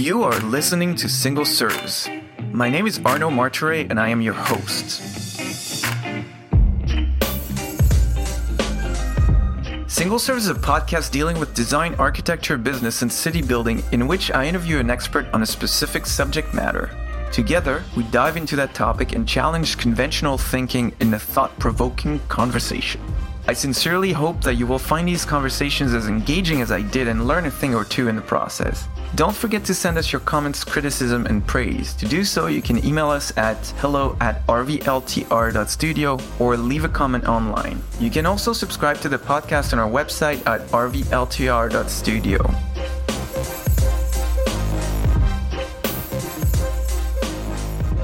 You are listening to Single Serves. My name is Arno Martire and I am your host. Single Serves is a podcast dealing with design, architecture, business, and city building in which I interview an expert on a specific subject matter. Together, we dive into that topic and challenge conventional thinking in a thought provoking conversation. I sincerely hope that you will find these conversations as engaging as I did and learn a thing or two in the process. Don't forget to send us your comments, criticism, and praise. To do so, you can email us at hello at rvltr.studio or leave a comment online. You can also subscribe to the podcast on our website at rvltr.studio.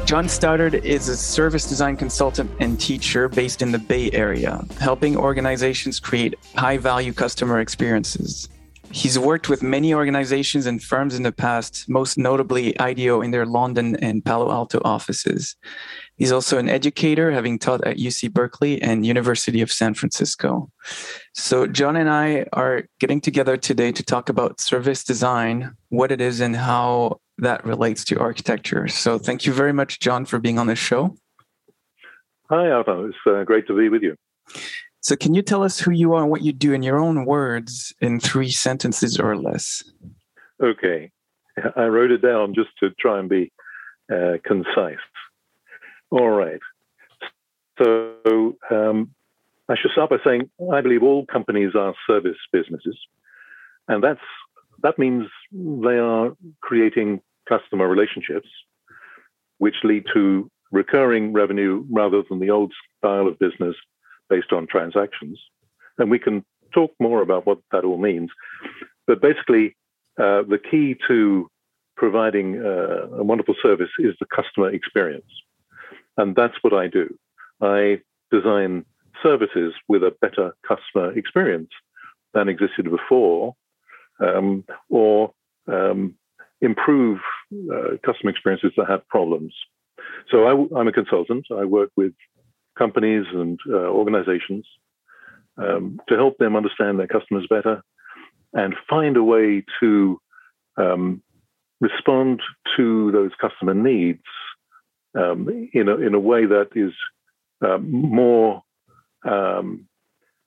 John Stoddard is a service design consultant and teacher based in the Bay Area, helping organizations create high value customer experiences. He's worked with many organizations and firms in the past, most notably IDEO in their London and Palo Alto offices. He's also an educator, having taught at UC Berkeley and University of San Francisco. So John and I are getting together today to talk about service design, what it is and how that relates to architecture. So thank you very much, John, for being on the show. Hi, Arno. It's uh, great to be with you. So, can you tell us who you are and what you do in your own words in three sentences or less? Okay. I wrote it down just to try and be uh, concise. All right. So, um, I should start by saying I believe all companies are service businesses. And that's that means they are creating customer relationships, which lead to recurring revenue rather than the old style of business based on transactions. And we can talk more about what that all means. But basically, uh, the key to providing uh, a wonderful service is the customer experience. And that's what I do. I design services with a better customer experience than existed before, um, or um, improve uh, customer experiences that have problems. So I, am a consultant. I work with companies and uh, organizations um, to help them understand their customers better and find a way to um, respond to those customer needs um, in, a, in a way that is uh, more um,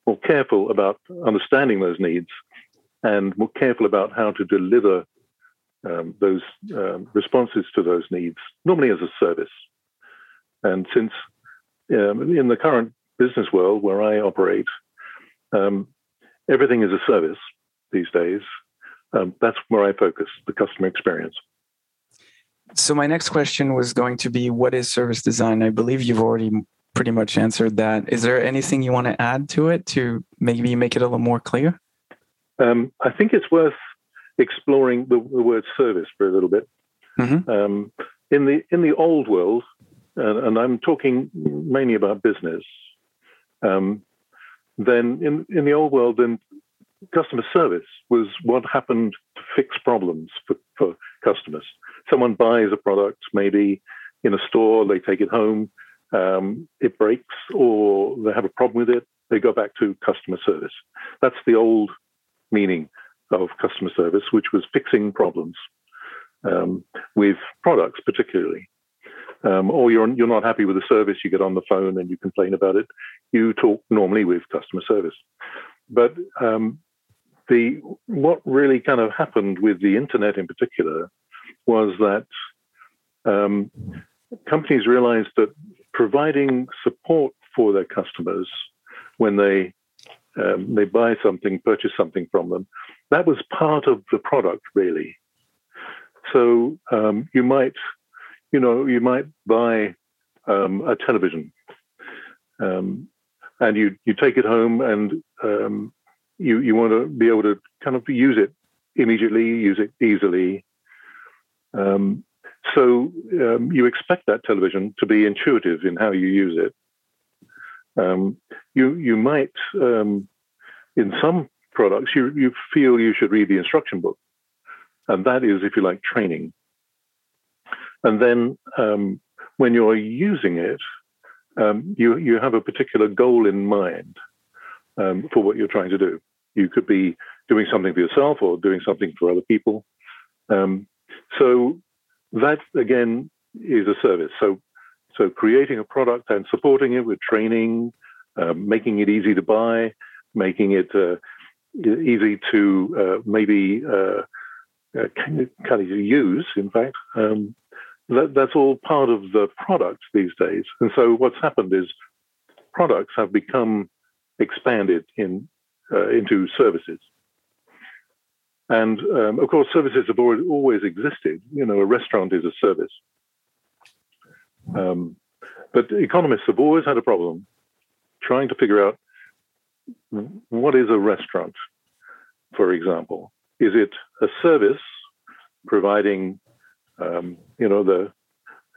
more careful about understanding those needs and more careful about how to deliver um, those um, responses to those needs, normally as a service. And since um, in the current business world where I operate, um, everything is a service these days. Um, that's where I focus the customer experience. So, my next question was going to be what is service design? I believe you've already pretty much answered that. Is there anything you want to add to it to maybe make it a little more clear? Um, I think it's worth exploring the, the, word service for a little bit. Mm-hmm. Um, in the in the old world, and, and I'm talking mainly about business, um, then in, in the old world, then customer service was what happened to fix problems for, for customers. Someone buys a product, maybe in a store, they take it home, um, it breaks, or they have a problem with it, they go back to customer service. That's the old meaning of customer service, which was fixing problems um, with products, particularly um, or you're you're not happy with the service, you get on the phone and you complain about it. You talk normally with customer service, but um, the what really kind of happened with the internet in particular was that um, companies realized that providing support for their customers when they um, they buy something, purchase something from them, that was part of the product really. So um, you might you know, you might buy um, a television, um, and you you take it home, and um, you you want to be able to kind of use it immediately, use it easily. Um, so you expect that television to be intuitive in how you use it. Um, you you might in some products you you feel you should read the instruction book, and that is, if you like, training. And then um, when you're using it, um, you, you have a particular goal in mind um, for what you're trying to do. You could be doing something for yourself or doing something for other people. Um, So that again is a service. So so creating a product and supporting it with training, uh, making it easy to buy, making it uh, easy to uh, maybe uh, uh, kind of use. In fact, um, that, that's all part of the product these days. And so what's happened is products have become expanded in uh, into services. And um, of course, services have always existed. You know, a restaurant is a service. Um, but economists have always had a problem trying to figure out what is a restaurant, for example. Is it a service providing, um, you know, the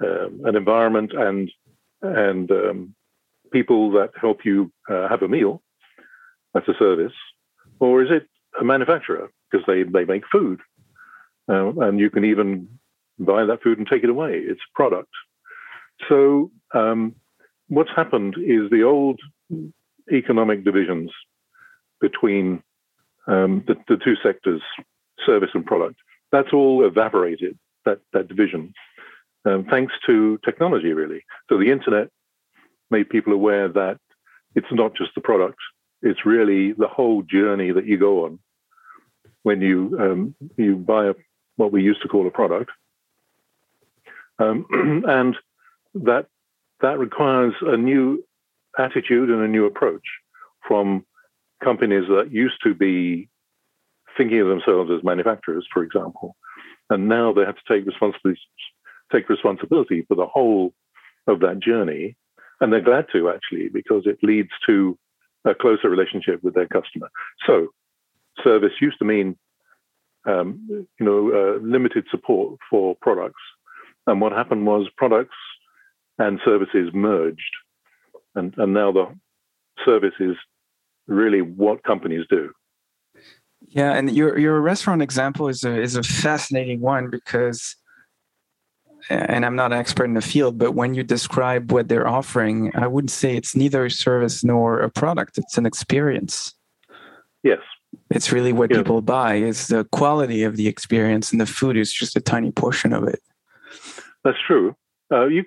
um, an environment and and um, people that help you uh, have a meal? That's a service, or is it a manufacturer because they they make food, uh, and you can even buy that food and take it away. It's a product. So um, what's happened is the old economic divisions between um, the, the, two sectors, service and product, that's all evaporated, that, that division, um, thanks to technology, really. So the internet made people aware that it's not just the product, it's really the whole journey that you go on when you, um, you buy a, what we used to call a product. Um, and that that requires a new attitude and a new approach from companies that used to be thinking of themselves as manufacturers, for example, and now they have to take responsibility take responsibility for the whole of that journey, and they're glad to actually because it leads to a closer relationship with their customer. So, service used to mean um, you know uh, limited support for products, and what happened was products and services merged. And, and now the service is really what companies do. Yeah, and your your restaurant example is a is a fascinating one because and I'm not an expert in the field, but when you describe what they're offering, I wouldn't say it's neither a service nor a product. It's an experience. Yes. It's really what yeah. people buy is the quality of the experience and the food is just a tiny portion of it. That's true. Uh, you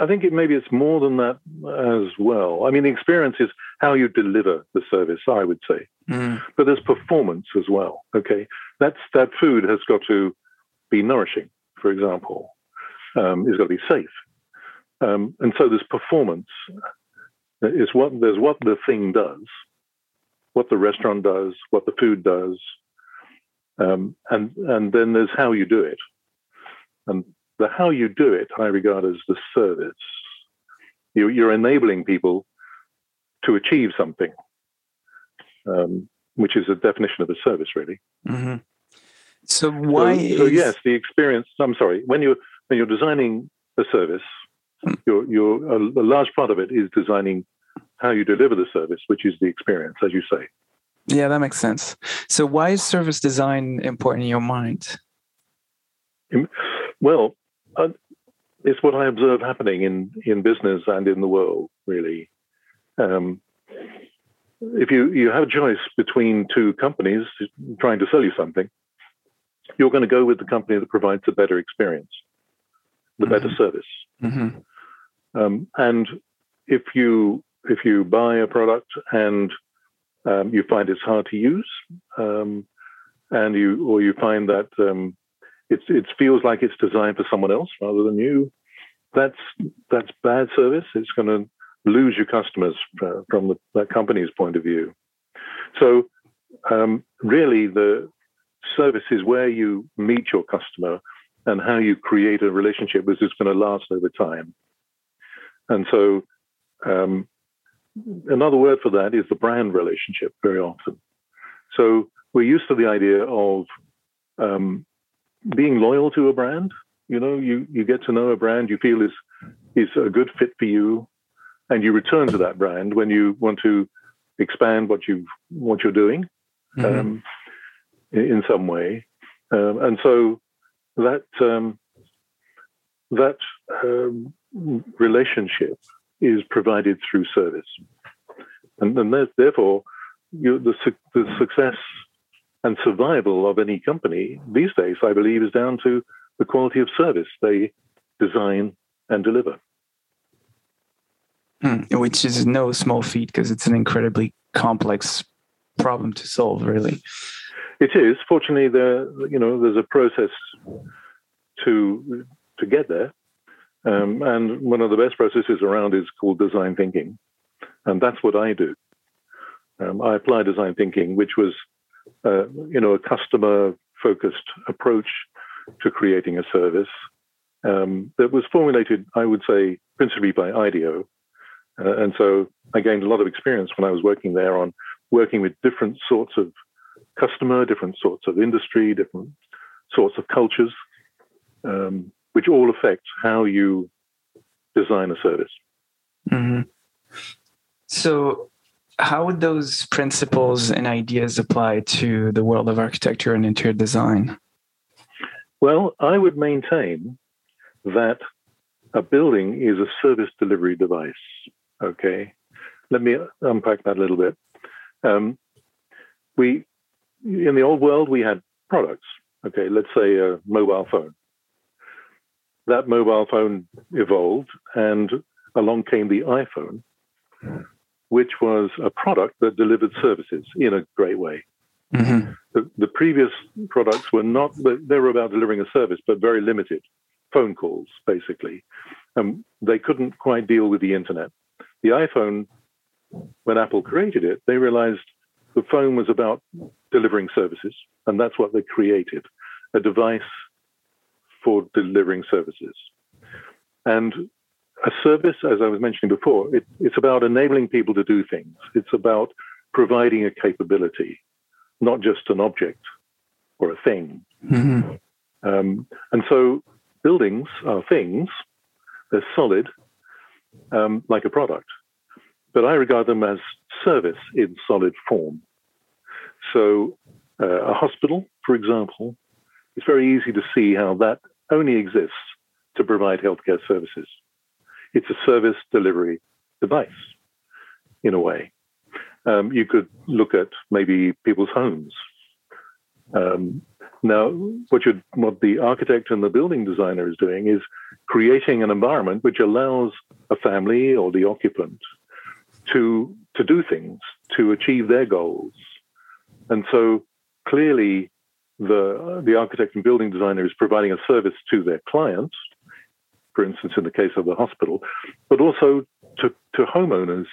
I think it, maybe it's more than that as well. I mean, the experience is how you deliver the service, I would say. Mm. But there's performance as well. Okay, that's that food has got to be nourishing, for example. Um, it's got to be safe, um, and so there's performance. Is what there's what the thing does, what the restaurant does, what the food does, um, and and then there's how you do it. And the how you do it, I regard as the service. You, you're enabling people to achieve something, um, which is a definition of a service, really. Mm-hmm. So why? So, is... so, yes, the experience. I'm sorry. When you when you're designing a service, mm. you're, you're a, a large part of it is designing how you deliver the service, which is the experience, as you say. Yeah, that makes sense. So why is service design important in your mind? Well, it's what I observe happening in, in business and in the world, really. Um, if you, you have a choice between two companies trying to sell you something, you're going to go with the company that provides a better experience, the mm-hmm. better service. Mm-hmm. Um, and if you if you buy a product and um, you find it's hard to use, um, and you or you find that um, it's it feels like it's designed for someone else rather than you. That's that's bad service. It's going to lose your customers uh, from the, that company's point of view. So um, really, the service is where you meet your customer and how you create a relationship which is going to last over time. And so, um, another word for that is the brand relationship very often. So we're used to the idea of um, being loyal to a brand. You know, you, you get to know a brand you feel is is a good fit for you, and you return to that brand when you want to expand what you what you're doing mm-hmm. um, in, some way. Um, and so that um, that um, relationship is provided through service, and, and therefore you, the the success and survival of any company these days, I believe, is down to the quality of service they design and deliver. Hmm, which is no small feat because it's an incredibly complex problem to solve, really. It is. Fortunately, there you know there's a process to to get there, um, and one of the best processes around is called design thinking, and that's what I do. Um, I apply design thinking, which was uh, you know a customer focused approach to creating a service um, that was formulated, I would say, principally by IDEO. Uh, and so I gained a lot of experience when I was working there on working with different sorts of customer, different sorts of industry, different sorts of cultures, um, which all affect how you design a service. Mm-hmm. So, how would those principles and ideas apply to the world of architecture and interior design? Well, I would maintain that a building is a service delivery device. Okay, let me unpack that a little bit. Um, we in the old world we had products. Okay, let's say a mobile phone. That mobile phone evolved, and along came the iPhone, which was a product that delivered services in a great way. Mm-hmm. The, the, previous products were not, they were about delivering a service, but very limited phone calls, basically. Um, they couldn't quite deal with the internet. The iPhone, when Apple created it, they realized the phone was about delivering services, and that's what they created a device for delivering services. And a service, as I was mentioning before, it, it's about enabling people to do things. It's about providing a capability, not just an object or a thing. Mm-hmm. Um, and so buildings are things, they're solid, um, like a product. But I regard them as service in solid form. So, uh, a hospital, for example, it's very easy to see how that only exists to provide healthcare services. It's a service delivery device, in a way. Um, you could look at maybe people's homes. Um, now, what, what the architect and the building designer is doing is creating an environment which allows a family or the occupant to to do things to achieve their goals and so clearly, the, the architect and building designer is providing a service to their clients, for instance, in the case of the hospital, but also to, to homeowners,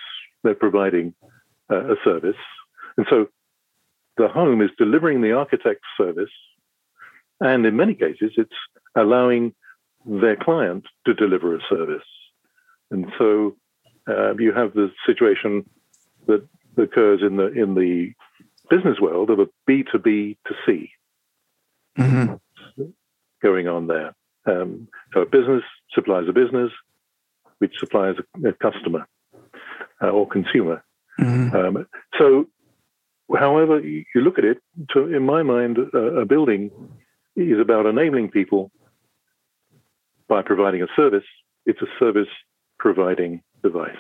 they're providing uh, a service. And so the home is delivering the architect's service, and in many cases, it's allowing their client to deliver a service. And so uh, you have the situation that occurs in the in the business world of a B2B to C mm-hmm. going on there. Um, so a business supplies a business, which supplies a, a customer uh, or consumer. Mm-hmm. Um, so, however you look at it, to, in my mind, uh, a building is about enabling people by providing a service. It's a service providing device.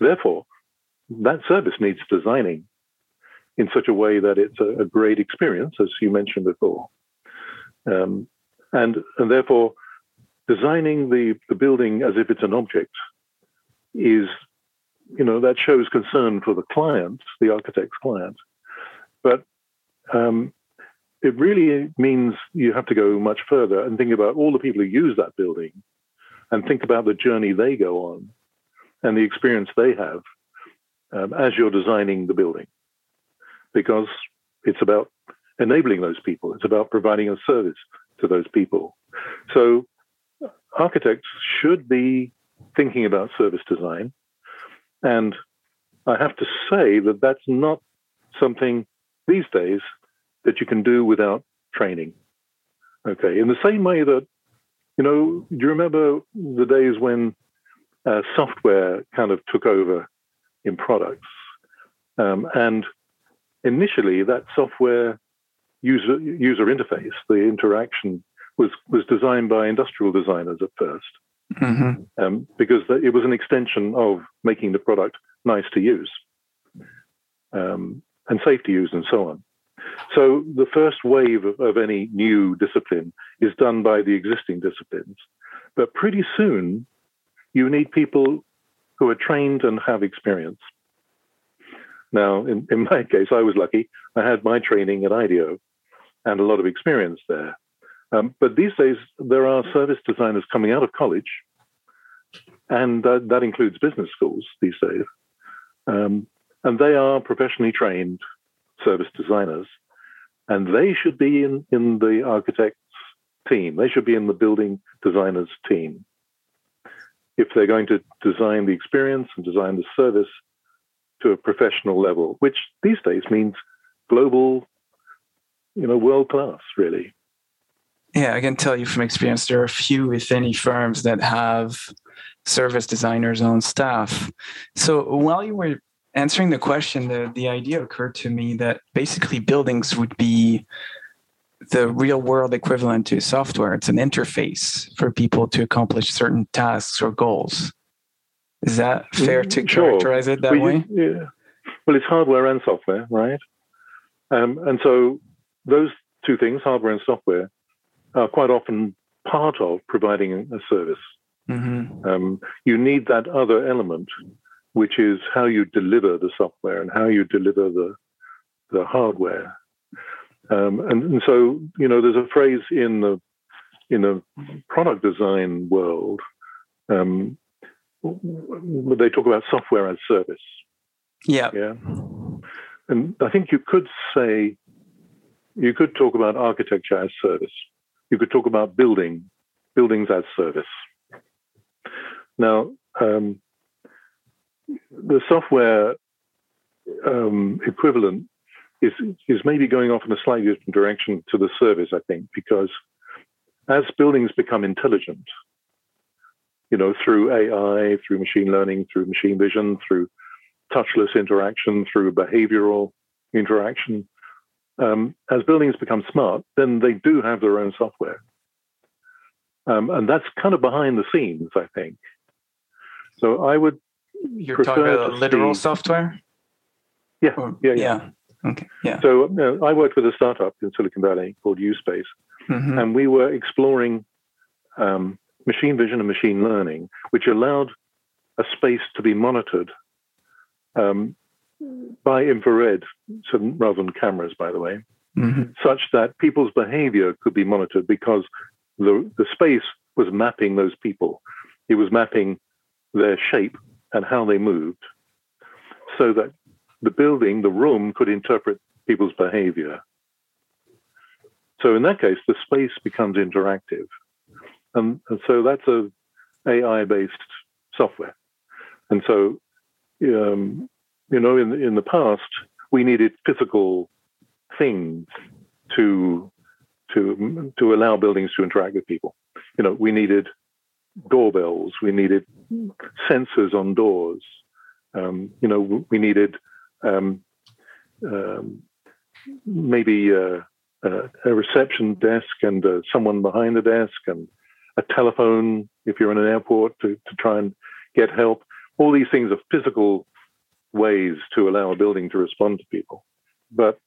Therefore, that service needs designing in such a way that it's a, a great experience, as you mentioned before. Um, and, and therefore, designing the, the building as if it's an object is, you know, that shows concern for the client, the architect's client. But um, it really means you have to go much further and think about all the people who use that building and think about the journey they go on and the experience they have um, as you're designing the building because it's about enabling those people. It's about providing a service to those people. So architects should be thinking about service design. And I have to say that that's not something these days that you can do without training. Okay, in the same way that, you know, do you remember the days when uh, software kind of took over in products? Um, and initially that software user user interface, the interaction was was designed by industrial designers at 1st mm-hmm. um, because it was an extension of making the product nice to use um, and safe to use and so on. So the first wave of, of any new discipline is done by the existing disciplines. But pretty soon, you need people who are trained and have experience. Now, in, in my case, I was lucky. I had my training at IDEO and a lot of experience there. Um, but these days, there are service designers coming out of college, and uh, that includes business schools these days. Um, and they are professionally trained service designers, and they should be in, in the architect's team. They should be in the building designers team. If they're going to design the experience and design the service to a professional level, which these days means global, you know, world class, really. Yeah, I can tell you from experience, there are few, if any, firms that have service designers on staff. So while you were answering the question, the, the idea occurred to me that basically buildings would be the real world equivalent to software. It's an interface for people to accomplish certain tasks or goals. Is that fair to mm, sure. characterize it that well, way? yeah. Well, it's hardware and software, right? Um, and so those two things, hardware and software, are quite often part of providing a service. Mm-hmm. Um, you need that other element, which is how you deliver the software and how you deliver the the hardware. Um, and, and, so, you know, there's a phrase in the in the product design world. Um, they talk about software as service. Yeah. Yeah. And I think you could say you could talk about architecture as service. You could talk about building, buildings as service. Now, um, the software um, equivalent is is maybe going off in a slightly different direction to the service, I think, because as buildings become intelligent, you know, through AI, through machine learning, through machine vision, through touchless interaction, through behavioral interaction, um, as buildings become smart, then they do have their own software. Um, and that's kind of behind the scenes, I think. So I would. You're talking about literal see, software? Yeah, yeah, yeah, yeah. Okay, yeah. So you know, I worked with a startup in Silicon Valley called USpace, mm-hmm. and we were exploring um, machine vision and machine learning, which allowed a space to be monitored um, by infrared, so rather than cameras, by the way, mm-hmm. such that people's behavior could be monitored because the, the space was mapping those people. It was mapping their shape and how they moved so that the building, the room, could interpret people's behavior. So in that case, the space becomes interactive. And, and so that's a AI-based software. And so um, you know, in in the past, we needed physical things to to to allow buildings to interact with people. You know, we needed doorbells, we needed sensors on doors. Um, you know, we needed um, um, maybe uh, uh, a reception desk and uh, someone behind the desk and a telephone if you're in an airport to, to try and get help. All these things are physical ways to allow a building to respond to people. But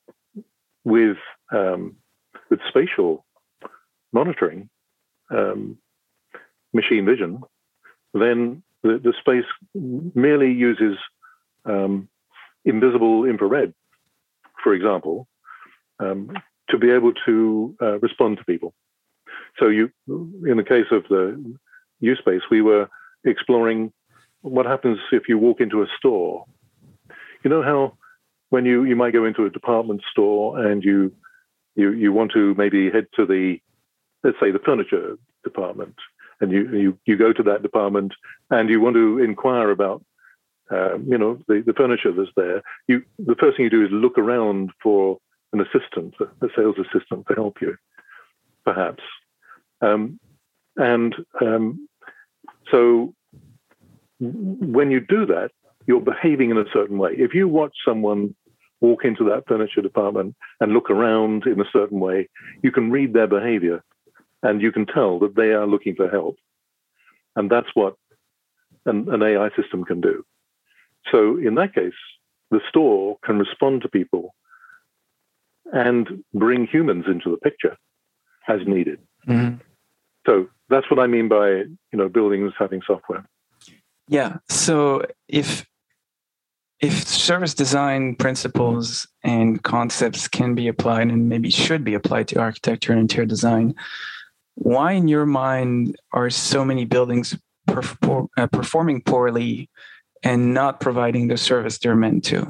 with um, with spatial monitoring, um, machine vision, then the, the space merely uses um, invisible infrared, for example, um, to be able to uh, respond to people. So you, in the case of the USpace, we were exploring what happens if you walk into a store you know how when you, you might go into a department store and you you you want to maybe head to the let's say the furniture department and you you, you go to that department and you want to inquire about um, you know the, the furniture that's there you the first thing you do is look around for an assistant a sales assistant to help you perhaps. Um, and um, so when you do that you're behaving in a certain way. If you watch someone walk into that furniture department and look around in a certain way, you can read their behavior and you can tell that they are looking for help. And that's what an, an AI system can do. So in that case, the store can respond to people and bring humans into the picture as needed. Mm-hmm. So that's what I mean by you know buildings having software. Yeah. So if if service design principles and concepts can be applied and maybe should be applied to architecture and interior design, why in your mind are so many buildings perfor- uh, performing poorly and not providing the service they're meant to?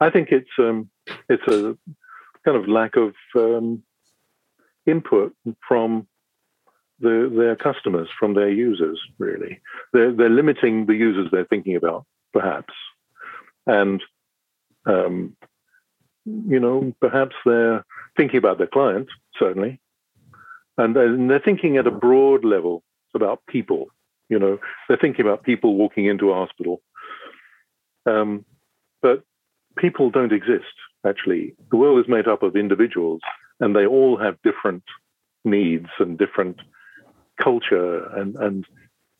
I think it's um, it's a kind of lack of um, input from the, their customers, from their users. Really, they're they're limiting the users they're thinking about, perhaps, and um, you know, perhaps they're thinking about their clients, certainly, and, and they're thinking at a broad level about people. You know, they're thinking about people walking into a hospital. Um, but people don't exist, actually. The world is made up of individuals, and they all have different needs and different culture and, and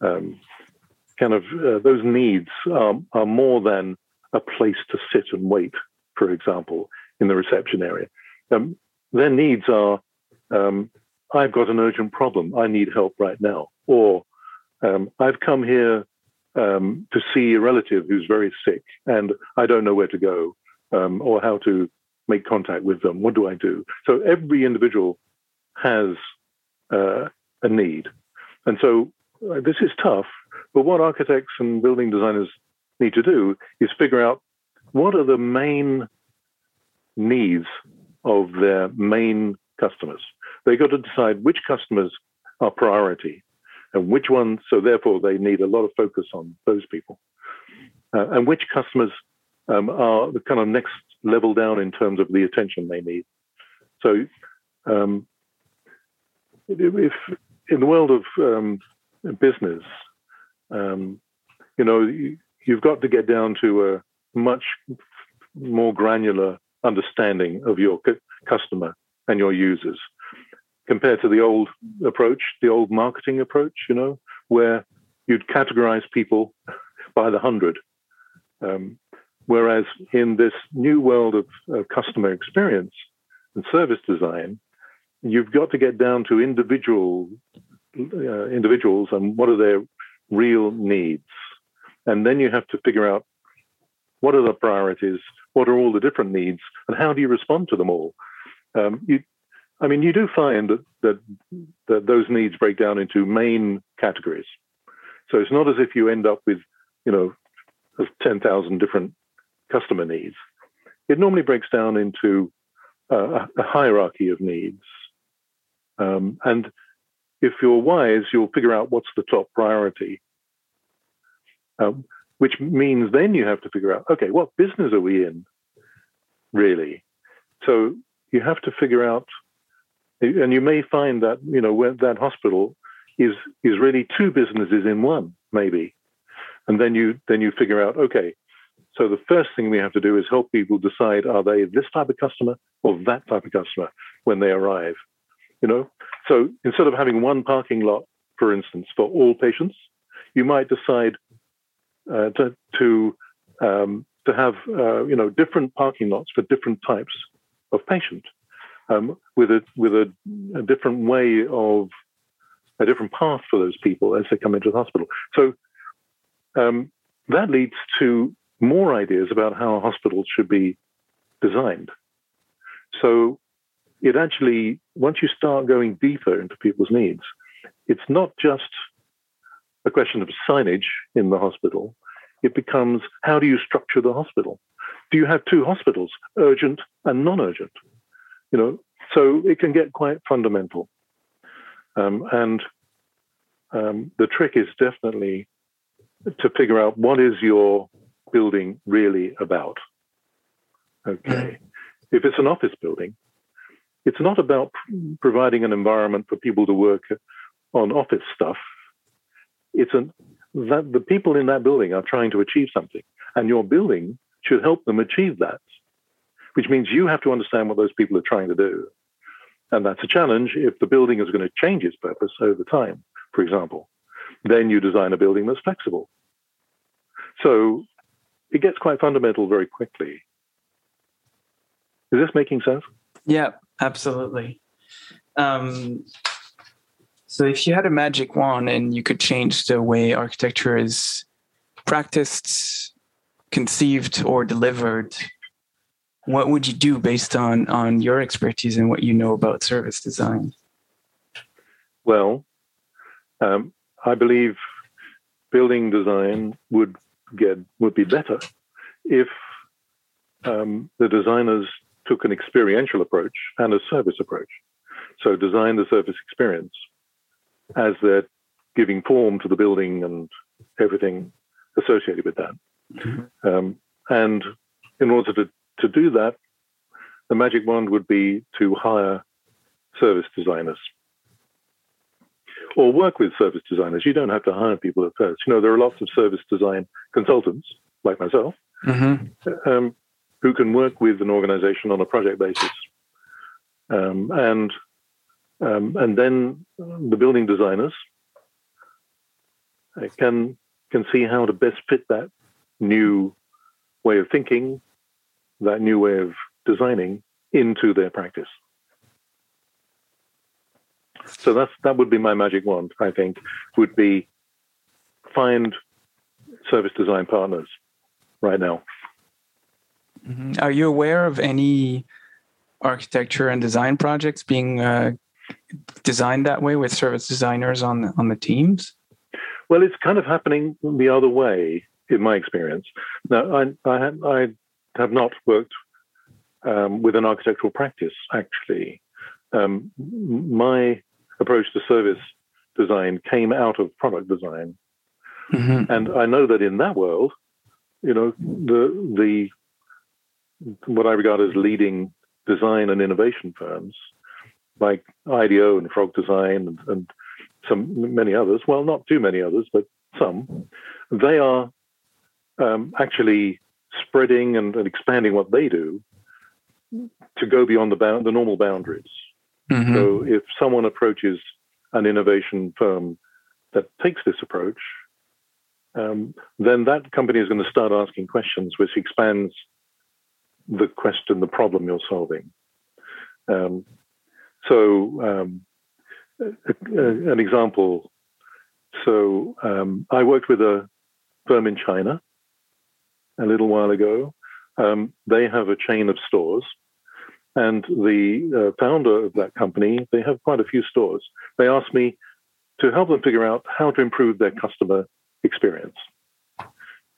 um, kind of uh, those needs are, are more than a place to sit and wait, for example, in the reception area. Um, their needs are um, I've got an urgent problem, I need help right now. Or um, I've come here um, to see a relative who's very sick and I don't know where to go um, or how to make contact with them. What do I do? So every individual has uh, a need. And so uh, this is tough, but what architects and building designers need to do is figure out what are the main needs of their main customers. They've got to decide which customers are priority and which ones, so therefore they need a lot of focus on those people, uh, and which customers um, are the kind of next level down in terms of the attention they need. So, um, if in the world of um, business, um, you know, you, you've got to get down to a much more granular understanding of your customer and your users compared to the old approach, the old marketing approach, you know, where you'd categorize people by the hundred. Um, whereas in this new world of, of, customer experience and service design, you've got to get down to individual uh, individuals and what are their real needs, and then you have to figure out what are the priorities, what are all the different needs, and how do you respond to them all. Um, you, I mean, you do find that, that, that those needs break down into main categories. So it's not as if you end up with, you know, 10,000 different customer needs. It normally breaks down into uh, a hierarchy of needs. Um, and if you're wise, you'll figure out what's the top priority, um, which means then you have to figure out, okay, what business are we in, really? So you have to figure out and you may find that you know where that hospital is is really two businesses in one maybe. And then you then you figure out okay so the first thing we have to do is help people decide are they this type of customer or that type of customer when they arrive you know so instead of having one parking lot for instance for all patients you might decide uh, to to um, to have uh, you know different parking lots for different types of patient um, with a with a, a, different way of a different path for those people as they come into the hospital. So um, that leads to more ideas about how hospitals should be designed. So it actually, once you start going deeper into people's needs, it's not just a question of signage in the hospital. It becomes how do you structure the hospital? Do you have two hospitals, urgent and non-urgent? You know, so it can get quite fundamental. Um, and um, the trick is definitely to figure out what is your building really about. Okay. Mm. If it's an office building, it's not about providing an environment for people to work on office stuff. It's an, that the people in that building are trying to achieve something, and your building should help them achieve that which means you have to understand what those people are trying to do. And that's a challenge if the building is going to change its purpose over time, for example. Then you design a building that's flexible. So it gets quite fundamental very quickly. Is this making sense? Yeah, absolutely. Um, so, if you had a magic wand and you could change the way architecture is practiced, conceived, or delivered, what would you do based on on your expertise and what you know about service design? Well, um, I believe building design would get would be better if um, the designers took an experiential approach and a service approach. So design the service experience as they're giving form to the building and everything associated with that. Mm-hmm. Um, and in order to, to do that, the magic wand would be to hire service designers or work with service designers. You don't have to hire people at first. You know, there are lots of service design consultants like myself mm-hmm. um, who can work with an organization on a project basis. Um, and um, and then the building designers uh, can can see how to best fit that new way of thinking, that new way of designing into their practice. So that's that would be my magic wand. I think would be find service design partners right now. Mm-hmm. Are you aware of any architecture and design projects being uh, designed that way with service designers on on the teams? Well, it's kind of happening the other way in my experience. Now, I I, I have not worked um, with an architectural practice actually. Um, my approach to service design came out of product design. Mm-hmm. And I know that in that world, you know, the the what I regard as leading design and innovation firms like IDEO and Frog Design and, and some many others, well, not too many others, but some, they are um, actually spreading and, and, expanding what they do to go beyond the, bound, the normal boundaries. Mm-hmm. So if someone approaches an innovation firm that takes this approach, um, then that company is going to start asking questions, which expands the question, the problem you're solving. Um, so, um, a, a, an example. So, um, I worked with a firm in China a little while ago. Um, they have a chain of stores and the uh, founder of that company, they have quite a few stores. They asked me to help them figure out how to improve their customer experience.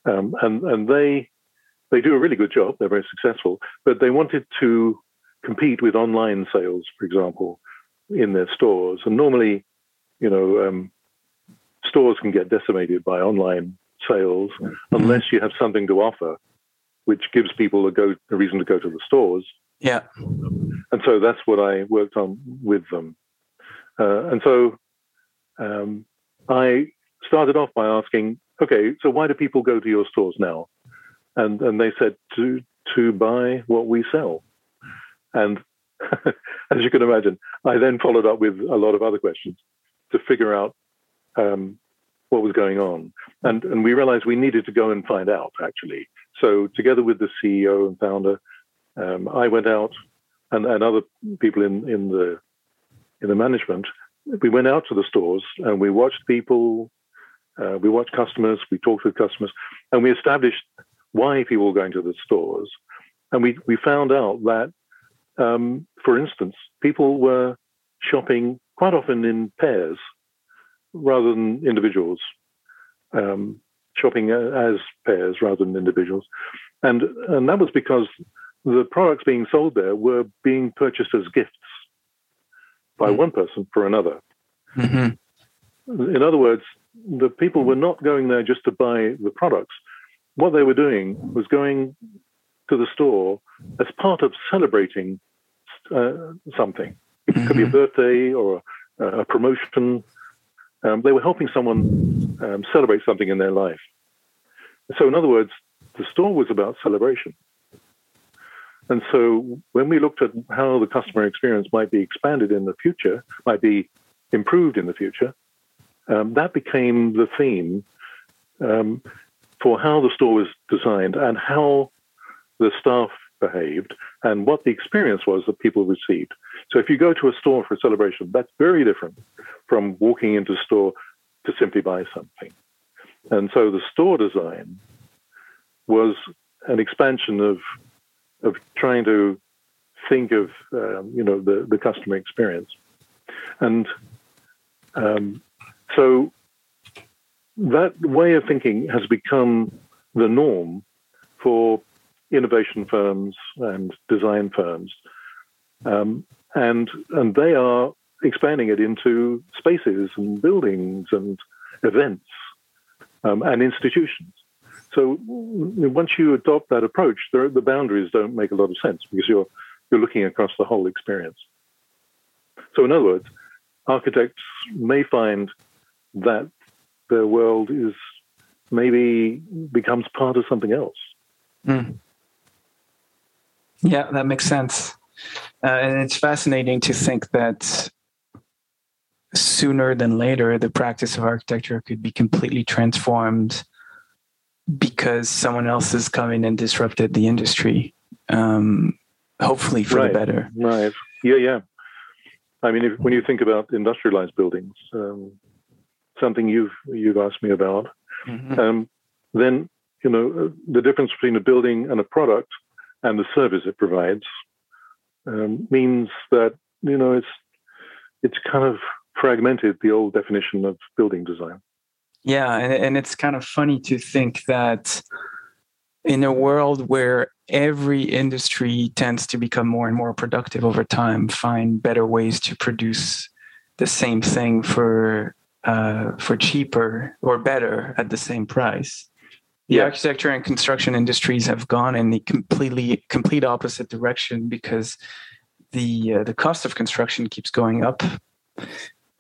Um, and and they they do a really good job. They're very successful, but they wanted to compete with online sales, for example, in their stores. And normally, you know, um, stores can get decimated by online sales unless you have something to offer, which gives people a go a reason to go to the stores yeah. And so that's what I worked on with them. Uh, and so um, I started off by asking, okay, so why do people go to your stores now? And and they said to to buy what we sell. And as you can imagine, I then followed up with a lot of other questions to figure out um, what was going on. And and we realized we needed to go and find out actually. So together with the CEO and founder, um, I went out, and, and other people in, in the in the management, we went out to the stores and we watched people, uh, we watched customers, we talked with customers, and we established why people were going to the stores. And we, we found out that, um, for instance, people were shopping quite often in pairs rather than individuals, um, shopping as pairs rather than individuals. And, and that was because the products being sold there were being purchased as gifts by mm one person for another. Mm-hmm. In other words, the people were not going there just to buy the products. What they were doing was going to the store as part of celebrating uh, something. It mm-hmm. could be a mm-hmm. birthday or a, a promotion. Um, they were helping someone um, celebrate something in their life. So, in other words, the store was about celebration. And so when we looked at how the customer experience might be expanded in the future, might be improved in the future, um, that became the theme um, for how the store was designed and how the staff behaved and what the experience was that people received. So if you go to a store for a celebration, that's very different from walking into a store to simply buy something. And so the store design was an expansion of of trying to think of um, you know the the customer experience, and um, so that way of thinking has become the norm for innovation firms and design firms, um, and and they are expanding it into spaces and buildings and events um, and institutions. So once you adopt that approach, the, the boundaries don't make a lot of sense because you're you're looking across the whole experience. So in other words, architects may find that their world is maybe becomes part of something else. Mm. Yeah, that makes sense. Uh, and it's fascinating to think that sooner than later, the practice of architecture could be completely transformed because someone else has come in and disrupted the industry. Um, hopefully for right, the better. Right. Yeah, yeah. I mean, if, when you think about industrialized buildings, um, something you've you've asked me about, mm-hmm. um, then you know the difference between a building and a product and the service it provides um, means that you know it's it's kind of fragmented the old definition of building design. Yeah, and, and it's kind of funny to think that in a world where every industry tends to become more and more productive over time, find better ways to produce the same thing for uh, for cheaper or better at the same price. The yeah. architecture and construction industries have gone in the completely complete opposite direction because the uh, the cost of construction keeps going up.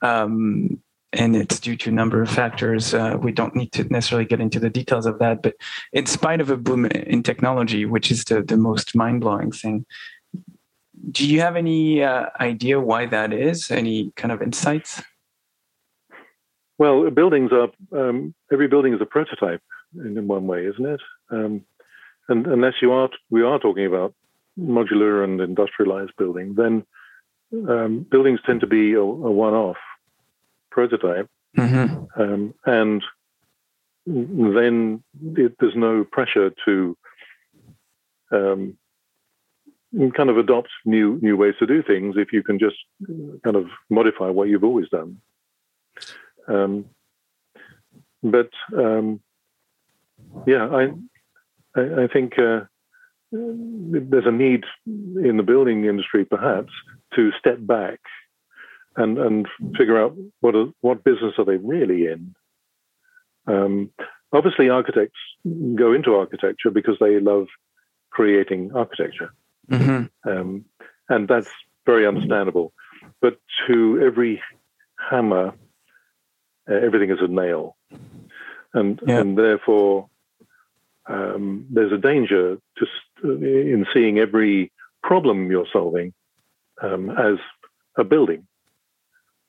Um, and it's due to a number of factors. Uh, we don't need to necessarily get into the details of that, but in spite of a boom in technology, which is the, the most mind blowing thing, do you have any uh, idea why that is? Any kind of insights? Well, buildings are um, every building is a prototype in, in one way, isn't it? Um, and unless you are we are talking about modular and industrialized building, then um, buildings tend to be a, a one-off prototype, mm-hmm. um, and then it, there's no pressure to um, kind of adopt new new ways to do things if you can just kind of modify what you've always done. Um, but um, yeah, I I, I think uh, there's a need in the building industry perhaps to step back and and figure out what are, what business are they really in. Um, obviously, architects go into architecture because they love creating architecture, mm-hmm. um, and that's very understandable. But to every hammer, uh, everything is a nail, and yeah. and therefore um, there's a danger just in seeing every problem you're solving um, as a building.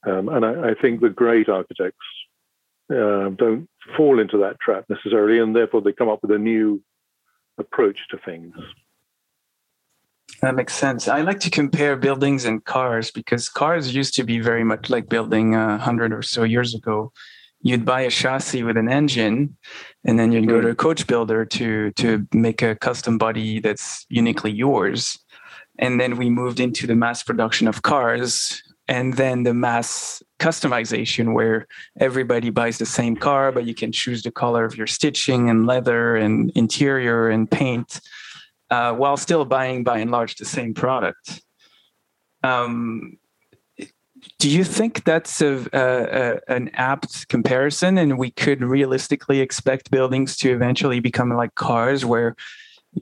Um, and I, I, think the great architects uh, don't fall into that trap necessarily, and therefore they come up with a new approach to things. That makes sense. I like to compare buildings and cars because cars used to be very much like building uh, a hundred or so years ago. You'd buy a chassis with an engine, and then you'd go to a mm-hmm. coach builder to to make a custom body that's uniquely yours. And then we moved into the mass production of cars and then the mass customization where everybody buys the same car but you can choose the color of your stitching and leather and interior and paint uh, while still buying by and large the same product. Um, do you think that's a, a, an apt comparison and we could realistically expect buildings to eventually become like cars where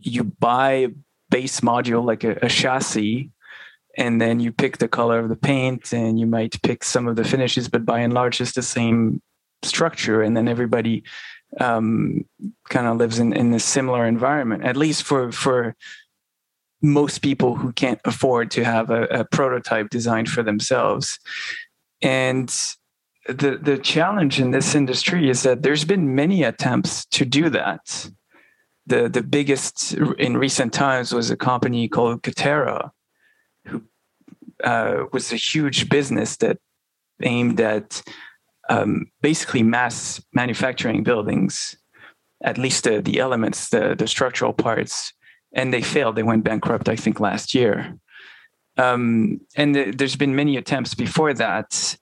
you buy base module like a, a chassis and then you pick the color of the paint and you might pick some of the finishes but by and large it's the same structure and then everybody um, kind of lives in, in a similar environment at least for for most people who can't afford to have a, a prototype designed for themselves. And the the challenge in this industry is that there's been many attempts to do that. The the biggest in recent times was a company called Katerra, who uh, was a huge business that aimed at um, basically mass manufacturing buildings, at least the, the elements, the, the structural parts, and they failed. They went bankrupt, I think, last year. Um, and th- there's been many attempts before that.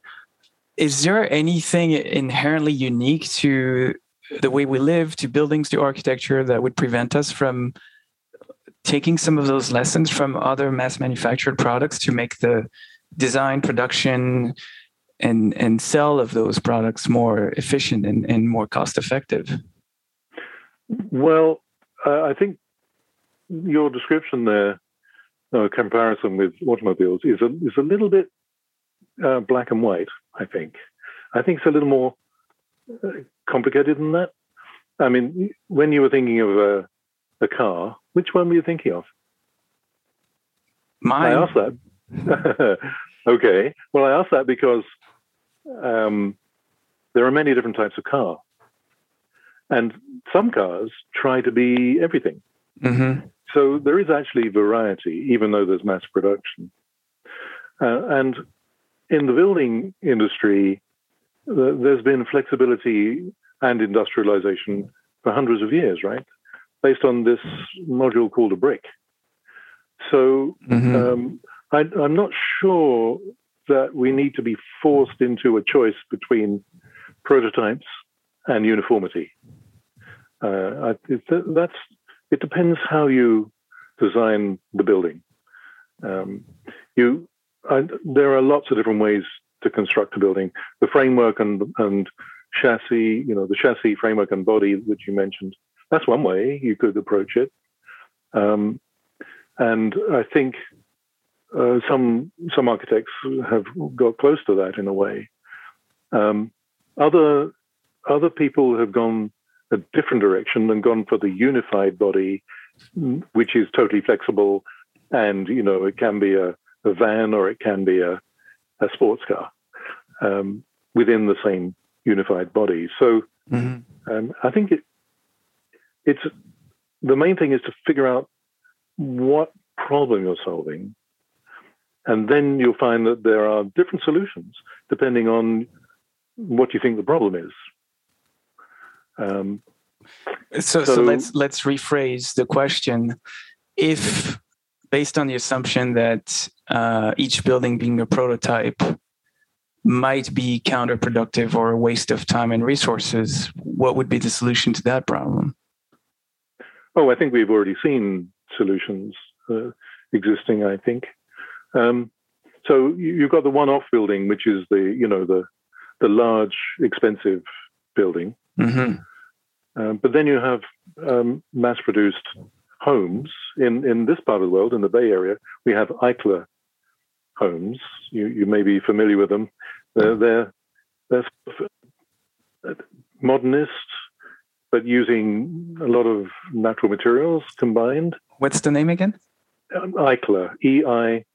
Is there anything inherently unique to the way we live, to buildings, to architecture that would prevent us from taking some of those lessons from other mass manufactured products to make the design, production, and and sell of those products more efficient and, and more cost effective? Well, uh, I think your description there, uh, comparison with automobiles, is a is a little bit uh, black and white. I think. I think it's a little more uh, complicated than that. I mean, when you were thinking of a, a car, which one were you thinking of? Mine. I asked that. okay. Well, I asked that because um, there are many different types of car, and some cars try to be everything. Mm-hmm. So there is actually variety, even though there's mass production. Uh, and in the building industry, the, there's been flexibility and industrialization for hundreds of years, right? Based on this module called a brick. So mm-hmm. um, I, I'm not sure that we need to be forced into a choice between prototypes and uniformity. Uh, it, that's it depends how you design the building. Um, you I, there are lots of different ways to construct a building. The framework and and chassis, you know, the chassis framework and body that you mentioned. That's one way you could approach it. Um, and I think uh, some some architects have got close to that in a way. Um, other other people have gone a different direction and gone for the unified body, which is totally flexible, and you know it can be a, a van or it can be a, a sports car um, within the same unified body. So mm-hmm. um, I think it it's the main thing is to figure out what problem you're solving and then you'll find that there are different solutions depending on what you think the problem is. Um, so, so, so let's let's rephrase the question. If based on the assumption that uh, each building being a prototype might be counterproductive or a waste of time and resources, what would be the solution to that problem? Oh, I think we've already seen solutions uh, existing. I think um, so you've got the one-off building, which is the you know the the large, expensive building. Mm-hmm. Um, but then you have um, mass-produced homes in in this part of the world, in the Bay Area. We have Eichler homes. You you may be familiar with them. They're they're, they're modernist, but using a lot of natural materials combined. What's the name again? Um, Eichler, E I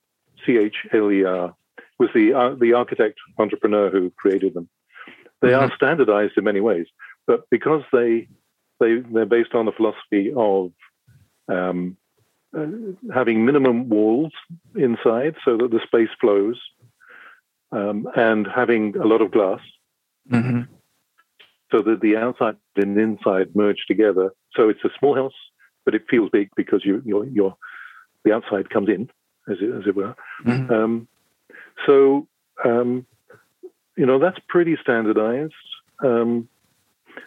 C H L E R, was the uh, the architect entrepreneur who created them. They mm-hmm. are standardized in many ways, but because they they they're based on the philosophy of um, uh, having minimum walls inside so that the space flows, um, and having a lot of glass, mm-hmm. so that the outside and inside merge together. So it's a small house, but it feels big because you your your the outside comes in as it, as it were. Mm-hmm. Um, so, um, you know, that's pretty standardized. Um,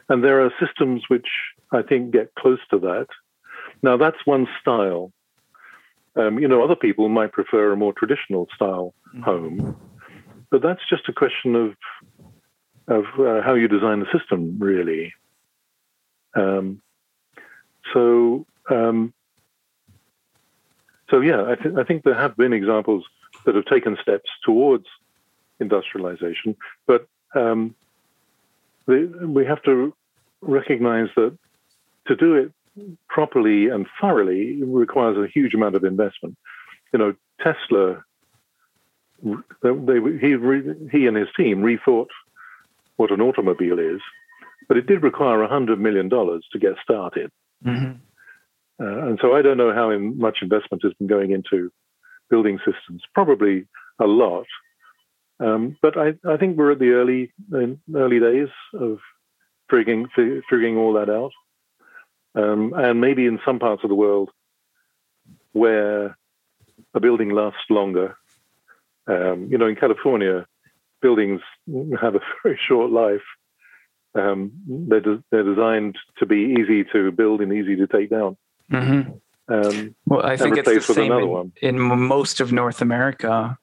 and there are systems which I think get close to that. Now, that's one style. Um, you know, other people might prefer a more traditional style mm-hmm. home, but that's just a question of of uh, how you design the system, really. Um, so, um, so yeah, I, th- I think there have been examples that have taken steps towards industrialization, but um, the, we have to recognize that to do it properly and thoroughly requires a huge amount of investment. You know, Tesla, they, they, he, he and his team rethought what an automobile is, but it did require $100 million to get started. Mm-hmm. Uh, and so I don't know how in, much investment has been going into building systems. Probably a lot. Um, but I, I think we're at the early early days of figuring figuring all that out. Um, and maybe in some parts of the world where a building lasts longer. Um, you know, in California, buildings have a very short life. Um, they're, de- they're designed to be easy to build and easy to take down. Mm-hmm. Um, well, I think it's the same in, in, most of North America.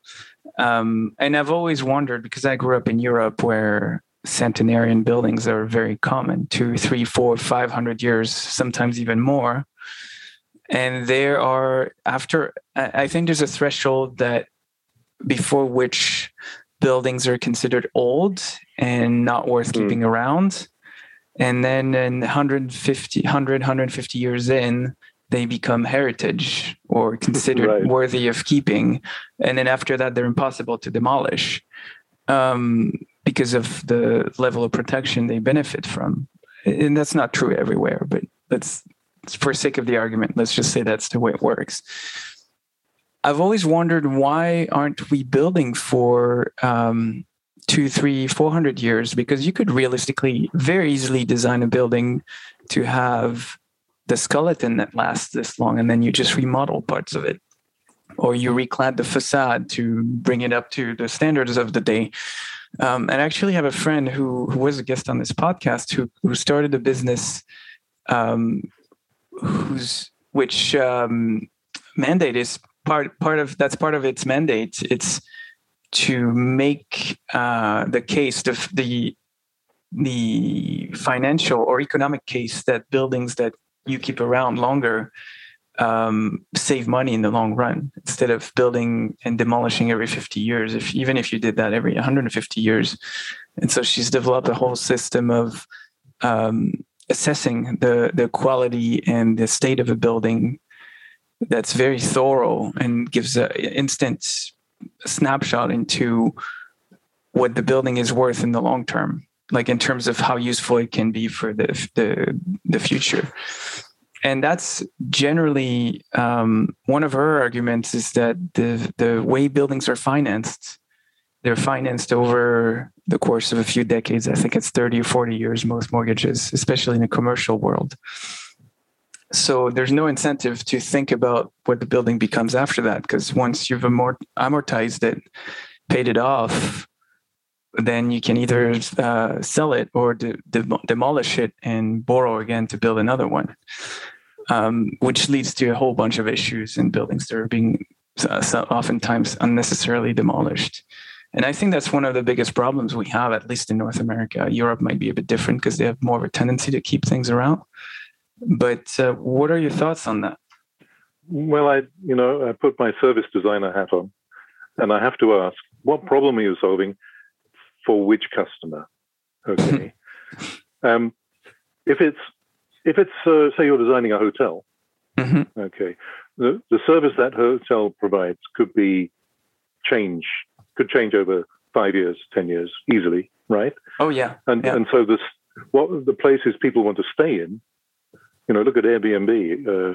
Um, and I've always wondered because I grew up in Europe where centenarian buildings are very common two, three, four, five hundred years, sometimes even more. And there are, after, I think there's a threshold that before which buildings are considered old and not worth mm. keeping around. And then in 150, 100, 150 years in, they become heritage or considered right. worthy of keeping. And then after that, they're impossible to demolish um, because of the level of protection they benefit from. And that's not true everywhere, but that's for sake of the argument. Let's just say that's the way it works. I've always wondered why aren't we building for um, two, three, four hundred years? Because you could realistically, very easily design a building to have the skeleton that lasts this long, and then you just remodel parts of it, or you reclad the facade to bring it up to the standards of the day. Um, and I actually have a friend who, who was a guest on this podcast who, who started a business um, whose which um, mandate is part part of that's part of its mandate. It's to make uh, the case of the the financial or economic case that buildings that you keep around longer um, save money in the long run instead of building and demolishing every 50 years. If even if you did that every 150 years. And so she's developed a whole system of um, assessing the the quality and the state of a building that's very thorough and gives an instant snapshot into what the building is worth in the long term like in terms of how useful it can be for the the, the future. And that's generally um, one of her arguments is that the the way buildings are financed they're financed over the course of a few decades. I think it's 30 or 40 years most mortgages especially in the commercial world so there's no incentive to think about what the building becomes after that because once you've amort- amortized it paid it off then you can either uh, sell it or de- de- demolish it and borrow again to build another one, um, which leads to a whole bunch of issues in buildings that are being uh, oftentimes unnecessarily demolished. And I think that's one of the biggest problems we have, at least in North America. Europe might be a bit different because they have more of a tendency to keep things around. But uh, what are your thoughts on that? Well, I, you know, I put my service designer hat on, and I have to ask, what problem are you solving? for which customer. Okay. um, if it's if it's uh, say you're designing a hotel, mm-hmm. okay, the, the service that hotel provides could be change could change over five years, ten years easily, right? Oh yeah, and yeah. and so this what the places people want to stay in. You know, look at Airbnb. Uh,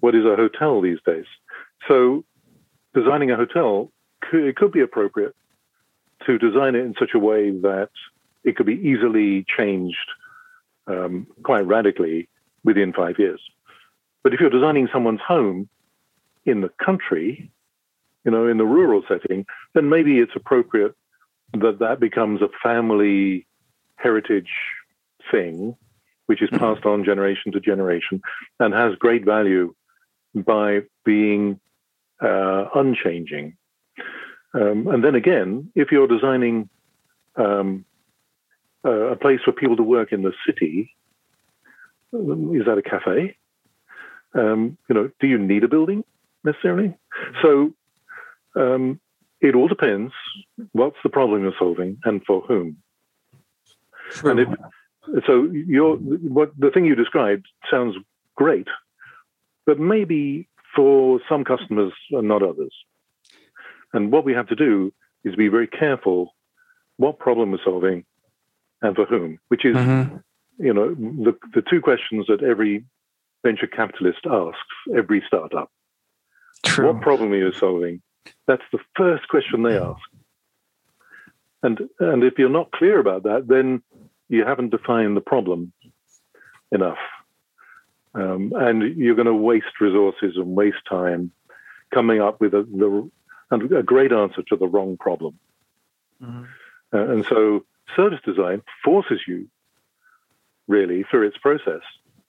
what is a hotel these days? So, designing a hotel it could be appropriate to design it in such a way that it could be easily changed um, quite radically within five years. But if you're designing someone's home in the country, you know, in the rural setting, then maybe it's appropriate that that becomes a family heritage thing, which is passed on generation to generation and has great value by being uh, unchanging. Um, and then again, if you're designing um, a place for people to work in the city, um, is that a cafe? Um, you know, do you need a building necessarily? So um, it all depends. What's the problem you're solving, and for whom? True. And if, so, your what the thing you described sounds great, but maybe for some customers and not others. And what we have to do is be very careful what problem we're solving and for whom, which is, mm-hmm. you know, the, the two questions that every venture capitalist asks every startup. True. What problem are you solving? That's the first question they ask. And and if you're not clear about that, then you haven't defined the problem enough. Um, and you're going to waste resources and waste time coming up with a, the, a great answer to the wrong problem. Mm-hmm. Uh, and so service design forces you, really, through its process,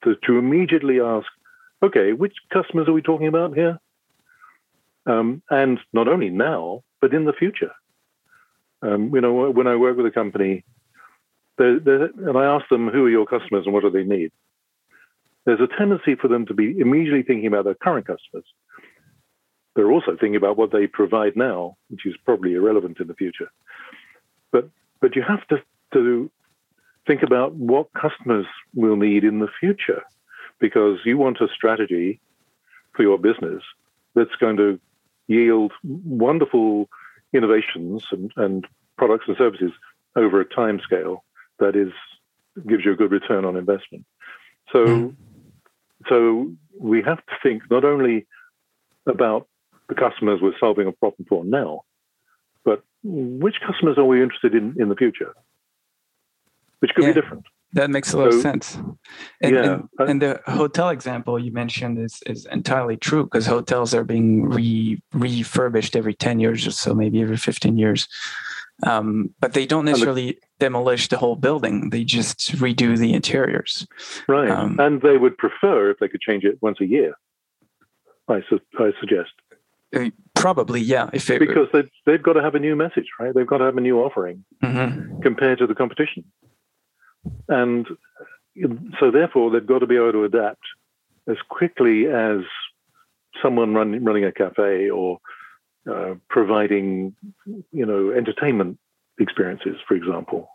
to, to immediately ask, okay, which customers are we talking about here? Um, and not only now, but in the future. Um, you know, when I work with a company, they're, they're, and I ask them, who are your customers and what do they need? There's a tendency for them to be immediately thinking about their current customers. They're also thinking about what they provide now, which is probably irrelevant in the future. But but you have to, to think about what customers will need in the future, because you want a strategy for your business that's going to yield wonderful innovations and, and products and services over a time scale that is gives you a good return on investment. So, mm. so we have to think not only about the customers we're solving a problem for now, but which customers are we interested in in the future, which could yeah, be different. That makes a lot so, of sense. And, yeah, and, and, the hotel example you mentioned is, is entirely true because hotels are being re, refurbished every 10 years or so, maybe every 15 years. Um, but they don't necessarily demolish the whole building. They just redo the interiors. Right. Um, and they would prefer if they could change it once a year, I, su- I suggest. Uh, probably, yeah. If it, because they've, they've got to have a new message, right? They've got to have a new offering mm-hmm. compared to the competition. And so, therefore, they've got to be able to adapt as quickly as someone run, running a cafe or uh, providing, you know, entertainment experiences, for example.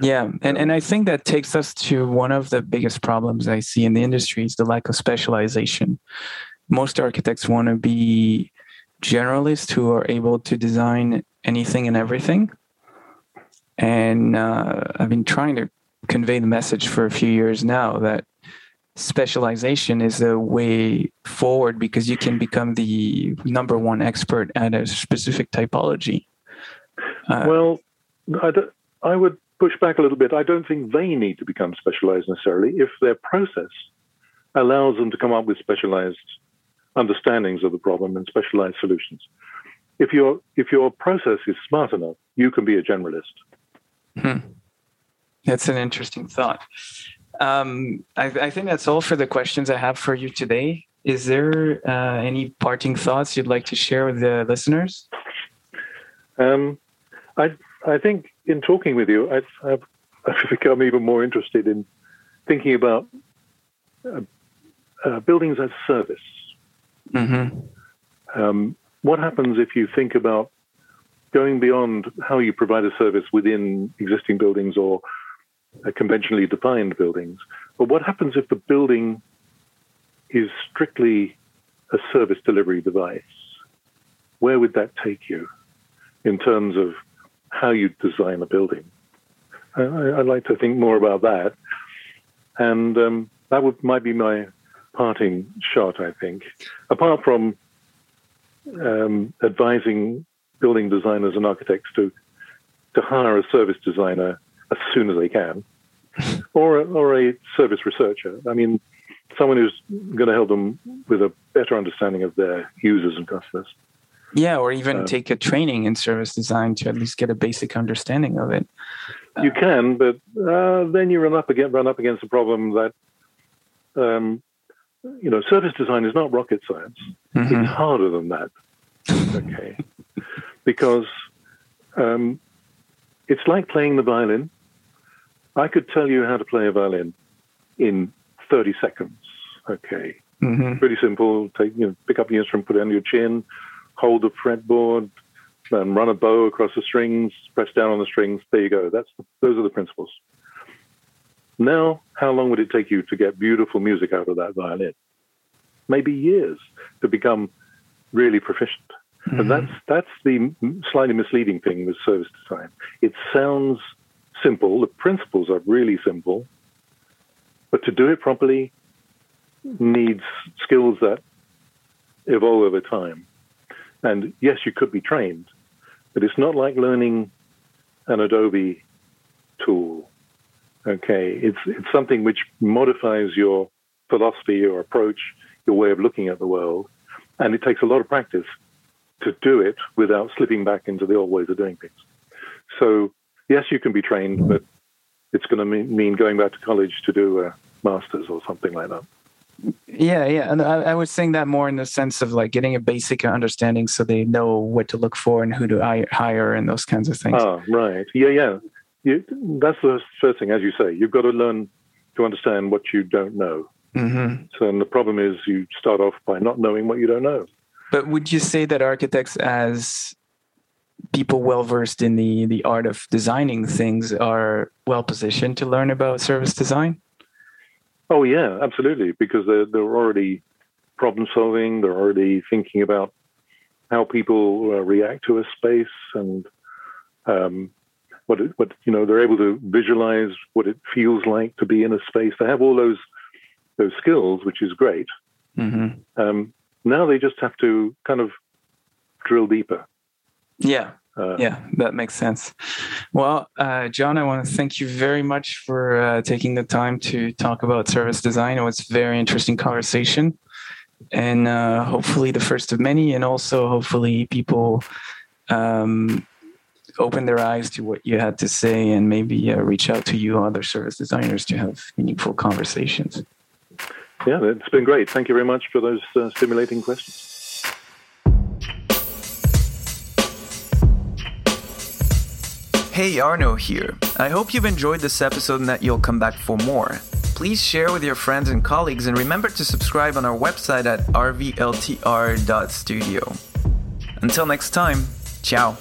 Yeah, and, and I think that takes us to one of the biggest problems I see in the industry is the lack of specialization. Most architects want to be generalists who are able to design anything and everything. And uh, I've been trying to convey the message for a few years now that specialization is a way forward because you can become the number one expert at a specific typology. Uh, well, I, I would push back a little bit. I don't think they need to become specialized necessarily if their process allows them to come up with specialized understandings of the problem and specialized solutions. If your if your process is smart enough, you can be a generalist. Hmm. That's an interesting thought. Um, I, I, think that's all for the questions I have for you today. Is there uh, any parting thoughts you'd like to share with the listeners? Um, I I think in talking with you, I've, I've, I've become even more interested in thinking about uh, uh, buildings as service. Mm-hmm. Um, what happens if you think about going beyond how you provide a service within existing buildings or conventionally defined buildings? But what happens if the building is strictly a service delivery device? Where would that take you in terms of how you design a building? I, would like to think more about that. And um, that would, might be my parting shot, I think. Apart from um, advising building designers and architects to to hire a service designer as soon as they can, or a, or a service researcher. I mean, someone who's going to help them with a better understanding of their users and customers. Yeah, or even um, take a training in service design to at least get a basic understanding of it. You can, but uh, then you run up against run up against a problem that um, you know, service design is not rocket science. Mm-hmm. It's harder than that. Okay, because um, it's like playing the violin. I could tell you how to play a violin in 30 seconds. Okay, mm-hmm. pretty simple. Take you know, pick up the instrument, put it on your chin, hold the fretboard, and run a bow across the strings. Press down on the strings. There you go. That's those are the principles. Now, how long would it take you to get beautiful music out of that violin? Maybe years to become really proficient. Mm-hmm. And that's that's the slightly misleading thing with service design. It sounds simple. The principles are really simple, but to do it properly, needs skills that evolve over time. And yes, you could be trained, but it's not like learning an Adobe tool. Okay, it's it's something which modifies your philosophy, your approach, your way of looking at the world, and it takes a lot of practice to do it without slipping back into the old ways of doing things. So yes, you can be trained, but it's going to mean going back to college to do a master's or something like that. Yeah, yeah, and I, I, was saying that more in the sense of like getting a basic understanding, so they know what to look for and who to hire and those kinds of things. Ah, right. Yeah, yeah. You, that's the first thing, as you say. You've got to learn to understand what you don't know. Mm-hmm. So, and the problem is, you start off by not knowing what you don't know. But would you say that architects, as people well versed in the the art of designing things, are well positioned to learn about service design? Oh yeah, absolutely. Because they're they're already problem solving. They're already thinking about how people uh, react to a space and um, what it, what you know. They're able to visualize what it feels like to be in a space. They have all those those skills, which is great. Mm-hmm. Um, now they just have to kind of drill deeper. Yeah, uh, yeah, that makes sense. Well, uh, John, I want to thank you very much for uh, taking the time to talk about service design. It was a very interesting conversation, and uh, hopefully the first of many, and also hopefully people um, open their eyes to what you had to say, and maybe uh, reach out to you, other service designers, to have meaningful conversations. Yeah, it's been great. Thank you very much for those uh, stimulating questions. Hey Arno here. I hope you've enjoyed this episode and that you'll come back for more. Please share with your friends and colleagues and remember to subscribe on our website at rvltr.studio. Until next time, ciao.